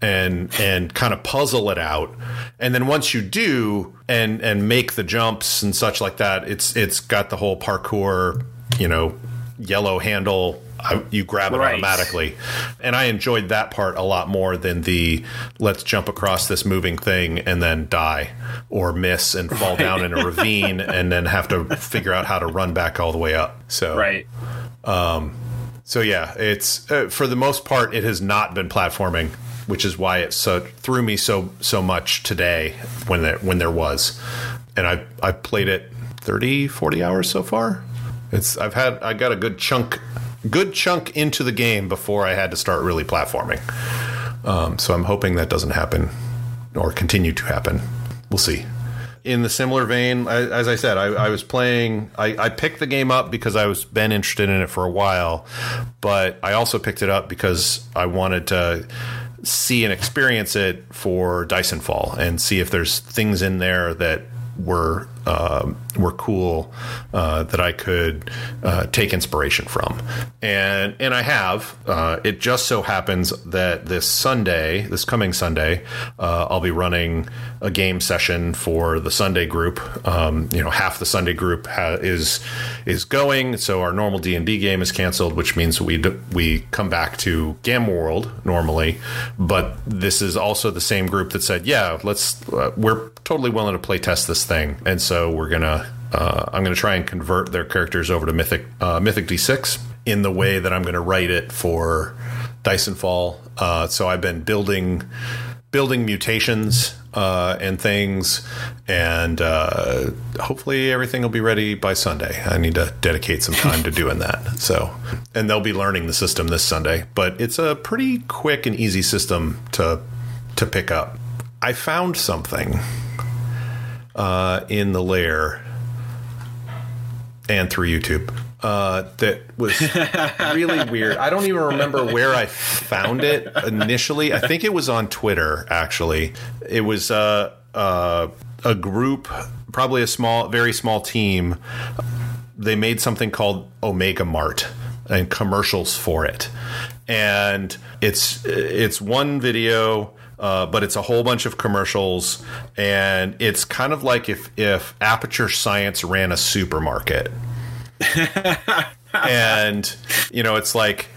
and and kind of puzzle it out. And then once you do and and make the jumps and such like that, it's it's got the whole parkour, you know, yellow handle. I, you grab it right. automatically, and I enjoyed that part a lot more than the let's jump across this moving thing and then die or miss and fall right. down in a ravine and then have to figure out how to run back all the way up. So right. Um, so yeah, it's uh, for the most part it has not been platforming which is why it so threw me so so much today when there when there was, and I I played it 30, 40 hours so far. It's I've had I got a good chunk good chunk into the game before I had to start really platforming. Um, so I'm hoping that doesn't happen or continue to happen. We'll see. In the similar vein, as I said, I, I was playing. I, I, picked the game up because I was been interested in it for a while, but I also picked it up because I wanted to see and experience it for Dyson Fall and see if there's things in there that were uh, were cool uh, that I could uh, take inspiration from, and and I have. Uh, it just so happens that this Sunday, this coming Sunday, uh, I'll be running a game session for the Sunday group. Um, you know, half the Sunday group ha- is is going, so our normal D and D game is canceled, which means we d- we come back to Gamma World normally. But this is also the same group that said, "Yeah, let's uh, we're totally willing to play test this thing," and so we're gonna uh, I'm gonna try and convert their characters over to Mythic uh, Mythic D6 in the way that I'm gonna write it for Dyson Fall. Uh, so I've been building building mutations uh, and things, and uh, hopefully everything will be ready by Sunday. I need to dedicate some time to doing that. So, and they'll be learning the system this Sunday, but it's a pretty quick and easy system to to pick up. I found something uh, in the lair and through YouTube uh, that was really weird. I don't even remember where I found it initially. I think it was on Twitter. Actually, it was uh, uh, a group, probably a small, very small team. They made something called Omega Mart and commercials for it, and it's it's one video. Uh, but it's a whole bunch of commercials, and it's kind of like if if Aperture Science ran a supermarket. and you know, it's like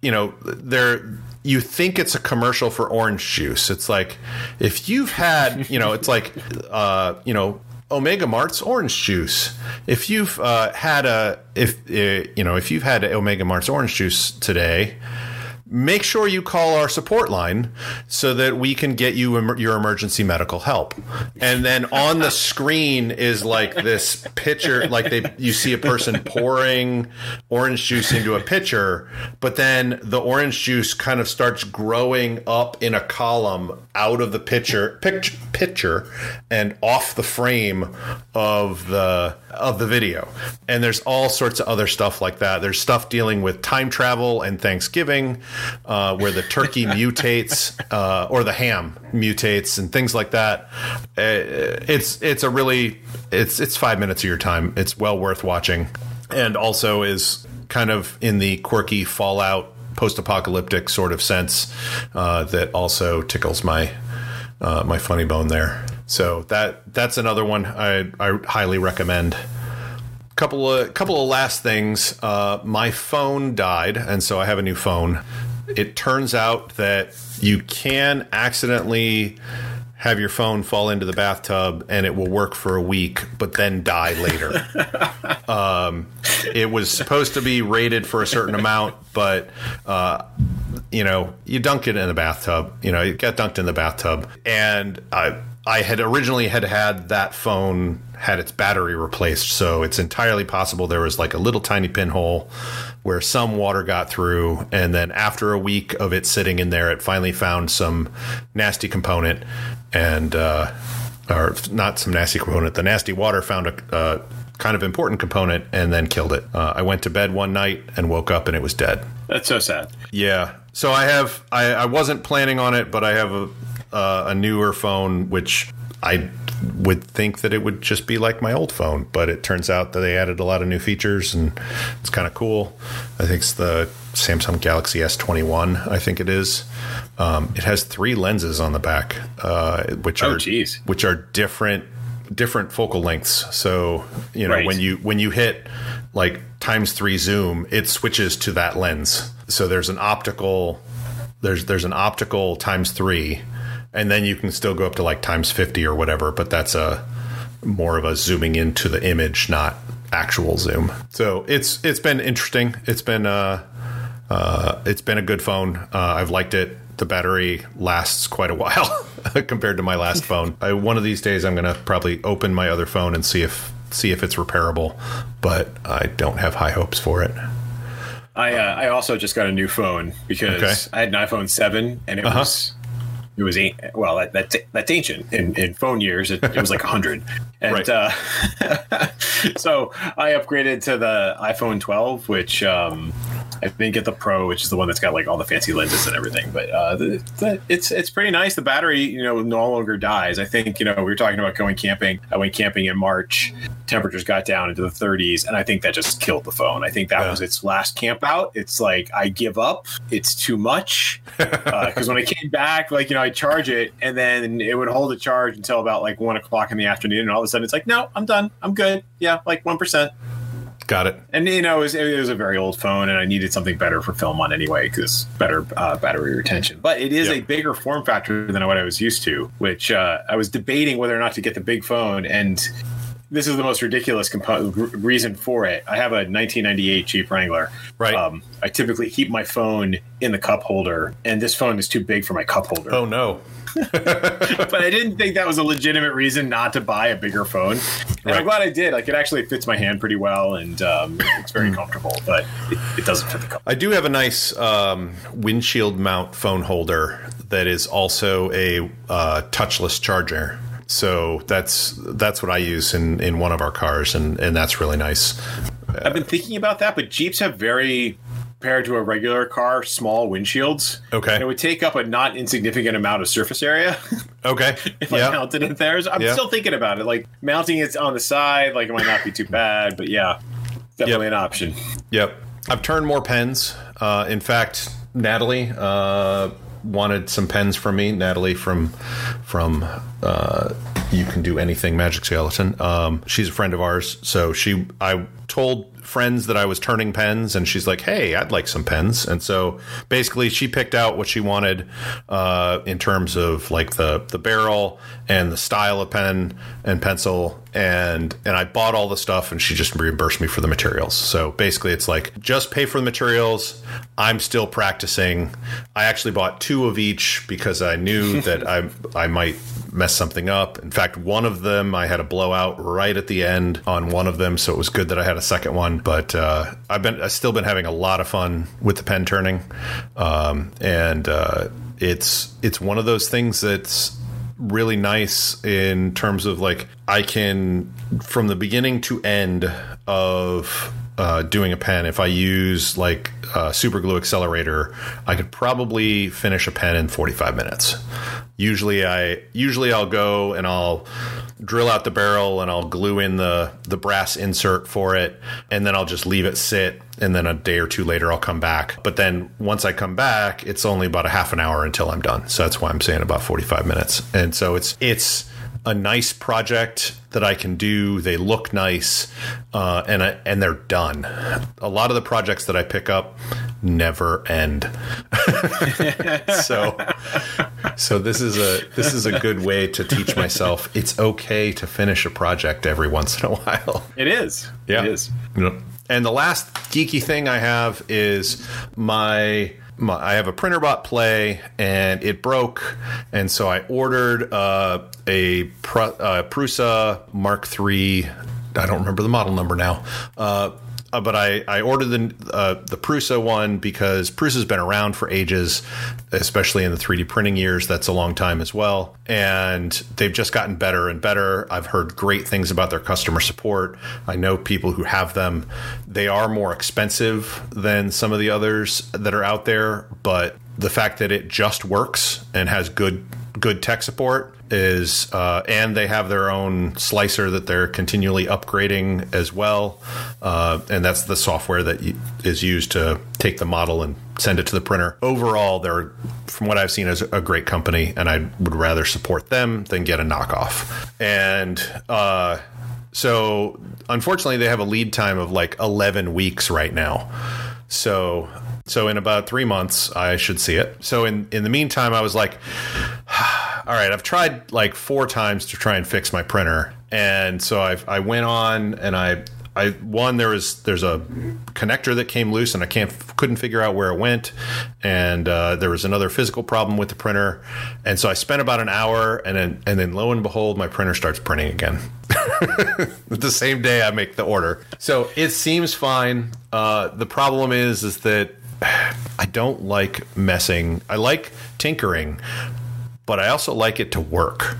you know, there you think it's a commercial for orange juice. It's like if you've had, you know, it's like uh, you know, Omega Mart's orange juice. If you've uh, had a if uh, you know if you've had Omega Mart's orange juice today, make sure you call our support line so that we can get you em- your emergency medical help. And then on the screen is like this pitcher, like they you see a person pouring orange juice into a pitcher, but then the orange juice kind of starts growing up in a column out of the pitcher pitch, pitcher and off the frame of the of the video. And there's all sorts of other stuff like that. There's stuff dealing with time travel and Thanksgiving uh, where the turkey mutates uh, or the ham mutates and things like that. Uh, it's it's a really it's it's five minutes of your time. It's well worth watching, and also is kind of in the quirky Fallout post-apocalyptic sort of sense uh, that also tickles my uh, my funny bone there. So that that's another one I, I highly recommend couple of couple of last things. Uh, my phone died, and so I have a new phone it turns out that you can accidentally have your phone fall into the bathtub and it will work for a week, but then die later. um, it was supposed to be rated for a certain amount, but uh, you know, you dunk it in the bathtub. You know, it got dunked in the bathtub, and I I had originally had had that phone had its battery replaced, so it's entirely possible there was like a little tiny pinhole where some water got through, and then after a week of it sitting in there, it finally found some nasty component, and uh, or not some nasty component. The nasty water found a uh, kind of important component and then killed it. Uh, I went to bed one night and woke up and it was dead. That's so sad. Yeah. So I have I, I wasn't planning on it, but I have a uh, a newer phone which I would think that it would just be like my old phone, but it turns out that they added a lot of new features and it's kind of cool. I think it's the Samsung Galaxy S21. I think it is. Um, it has three lenses on the back, uh, which oh, are geez. which are different different focal lengths. So you know Right. when you when you hit like times three zoom, it switches to that lens. So there's an optical there's there's an optical times three, and then you can still go up to like times fifty or whatever. But that's a more of a zooming into the image, not actual zoom. So it's it's been interesting. It's been uh, uh, it's been a good phone. Uh, I've liked it. The battery lasts quite a while compared to my last phone. I, one of these days, I'm going to probably open my other phone and see if see if it's repairable, but I don't have high hopes for it. I uh, I also just got a new phone because Okay. I had an iPhone seven and it Uh-huh. was it was a- well that, that's that's ancient in, in phone years. It, it was like hundred, and Right. uh, so I upgraded to the iPhone 12, which um, I didn't get the Pro, which is the one that's got like all the fancy lenses and everything. But uh, the, the, it's it's pretty nice. The battery, you know, no longer dies. I think you know we were talking about going camping. I went camping in March. Temperatures got down into the 30s, and I think that just killed the phone. I think that Yeah. was its last camp out. It's like I give up. It's too much because when I came back, like you know, I charge it, and then it would hold a charge until about like one o'clock in the afternoon, and all of a sudden it's like, no, I'm done. I'm good. Yeah, like one percent. Got it. And you know, it was, it was a very old phone, and I needed something better for film on anyway, because better uh, battery retention. But it is Yeah. a bigger form factor than what I was used to, which uh, I was debating whether or not to get the big phone. And this is the most ridiculous compo- reason for it. I have a 1998 Jeep Wrangler. Right. Um, I typically keep my phone in the cup holder, and this phone is too big for my cup holder Oh no. But I didn't think that was a legitimate reason not to buy a bigger phone. And Right. I'm glad I did. Like it actually fits my hand pretty well, and um, it's very comfortable. But it, it doesn't fit the cup. I do have a nice um, windshield mount phone holder that is also a uh, touchless charger. So that's that's what I use in, in one of our cars, and, and that's really nice. I've been thinking about that, but Jeeps have very compared to a regular car, small windshields. Okay. And it would take up a not insignificant amount of surface area Okay. if I mounted it there. So I'm Yeah. still thinking about it. Like mounting it on the side, like it might not be too bad, but yeah, definitely Yep. an option. Yep. I've turned more pens. Uh, in fact, Natalie uh, wanted some pens from me. Natalie from from uh, You Can Do Anything Magic Skeleton. Um, she's a friend of ours, so she I told friends that I was turning pens, and she's like, "Hey, I'd like some pens." And so basically, she picked out what she wanted uh, in terms of like the the barrel and the style of pen and pencil, and and I bought all the stuff, and she just reimbursed me for the materials. So basically, it's like just pay for the materials. I'm still practicing. I actually bought two of each because I knew that I I might mess something up. In fact, one of them I had a blowout right at the end on one of them, so it was good that I had a second one. But uh, I've been I've still been having a lot of fun with the pen turning, um, and uh, it's it's one of those things that's really nice in terms of like I can from the beginning to end of uh, doing a pen. If I use like super glue accelerator, I could probably finish a pen in 45 minutes. Usually, I usually I'll go and I'll drill out the barrel and I'll glue in the the brass insert for it, and then I'll just leave it sit. And then a day or two later, I'll come back. But then once I come back, it's only about a half an hour until I'm done. So that's why I'm saying about 45 minutes. And so it's it's a nice project that I can do. They look nice, uh, and I, and they're done. A lot of the projects that I pick up never end. so so this is a this is a good way to teach myself it's okay to finish a project every once in a while. It is. Yeah. It is. And the last geeky thing I have is my, my I have a Printrbot Play and it broke, and so I ordered uh, a Pru- uh, Prusa Mark III. I don't remember the model number now. Uh, uh, but I, I ordered the uh, the Prusa one because Prusa's been around for ages, especially in the 3D printing years. That's a long time as well, and they've just gotten better and better. I've heard great things about their customer support. I know people who have them. They are more expensive than some of the others that are out there, but the fact that it just works and has good good tech support is uh, and they have their own slicer that they're continually upgrading as well. Uh, and that's the software that is used to take the model and send it to the printer. Overall they're from what i've seen is a great company and i would rather support them than get a knockoff. And uh, so unfortunately they have a lead time of like 11 weeks right now. So so in about three months, I should see it. So in in the meantime, I was like, all right, I've tried like four times to try and fix my printer, and so I I went on and I I one there was there's a connector that came loose and I can't couldn't figure out where it went, and uh, there was another physical problem with the printer, and so I spent about an hour and then and then lo and behold my printer starts printing again. the same day I make the order, so it seems fine. Uh, the problem is is that I don't like messing. I like tinkering, but I also like it to work.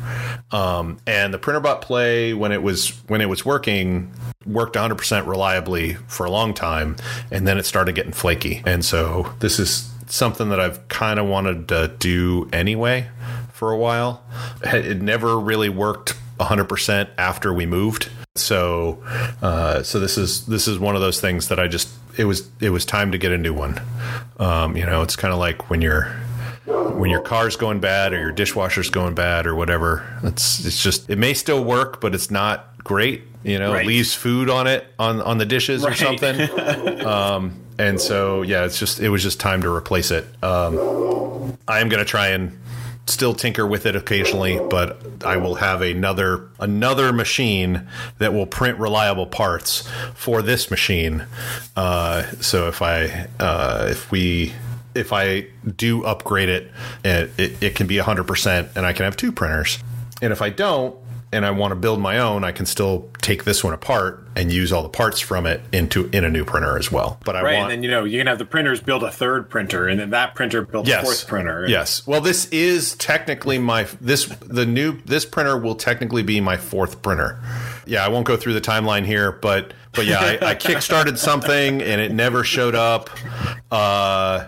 Um, and the Printrbot Play, when it was when it was working, worked 100% reliably for a long time, and then it started getting flaky. And so this is something that I've kind of wanted to do anyway for a while. It never really worked 100% after we moved. So, uh, so this is this is one of those things that I just it was it was time to get a new one. Um, you know, it's kind of like when your when your car's going bad or your dishwasher's going bad or whatever. It's it's just it may still work, but it's not great. You know, right. it leaves food on it on on the dishes right. or something. um, and so yeah, it's just it was just time to replace it. Um, I am going to try and still tinker with it occasionally, but I will have another another machine that will print reliable parts for this machine. Uh, so if I uh, if we if I do upgrade it, it, it, it can be 100% and I can have two printers. And if I don't, and I want to build my own, I can still take this one apart and use all the parts from it into in a new printer as well. But I right, want, and then you know you can have the printers build a third printer, and then that printer build yes, a fourth printer. Yes. Well, this is technically my this the new this printer will technically be my fourth printer. Yeah, I won't go through the timeline here, but but yeah, I, I kickstarted something and it never showed up, uh,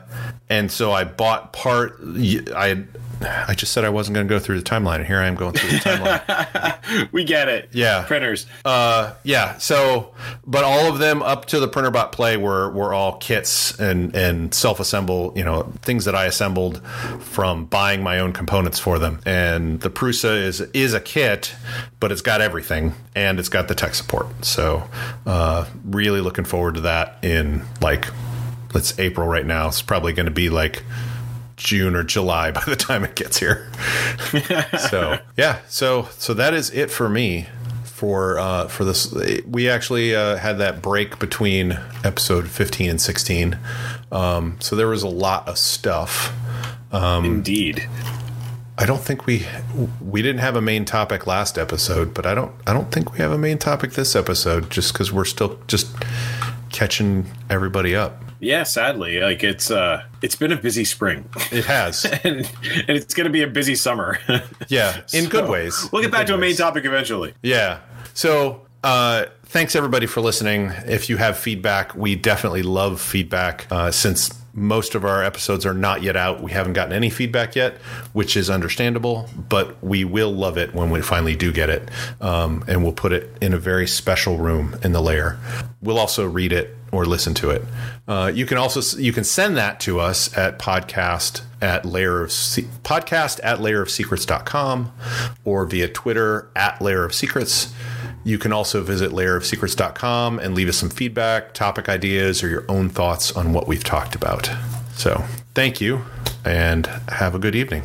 and so I bought part. I I just said I wasn't going to go through the timeline, and here I am going through the timeline. we get it. Yeah, printers. Uh, yeah. So, but all of them up to the Printrbot Play were were all kits and and self assemble. You know, things that I assembled from buying my own components for them. And the Prusa is is a kit, but it's got everything and it's got the tech support. So, uh, really looking forward to that in like. It's April right now. It's probably going to be like June or July by the time it gets here. so yeah, so so that is it for me for uh, for this. We actually uh, had that break between episode fifteen and sixteen, um, so there was a lot of stuff. Um, Indeed. I don't think we we didn't have a main topic last episode, but I don't I don't think we have a main topic this episode just because we're still just catching everybody up. Yeah, sadly, like it's uh it's been a busy spring. It has. and, and, it's going to be a busy summer. yeah, in so, good ways. We'll get back to ways. a main topic eventually. Yeah. So, uh thanks everybody for listening. If you have feedback, we definitely love feedback uh since most of our episodes are not yet out. We haven't gotten any feedback yet, which is understandable, but we will love it when we finally do get it. Um, and we'll put it in a very special room in the lair. We'll also read it or listen to it. Uh, you can also you can send that to us at podcast at lair of podcast at lair of secrets.com or via Twitter at lair of secrets. You can also visit lairofsecrets.com and leave us some feedback, topic ideas, or your own thoughts on what we've talked about. So, thank you and have a good evening.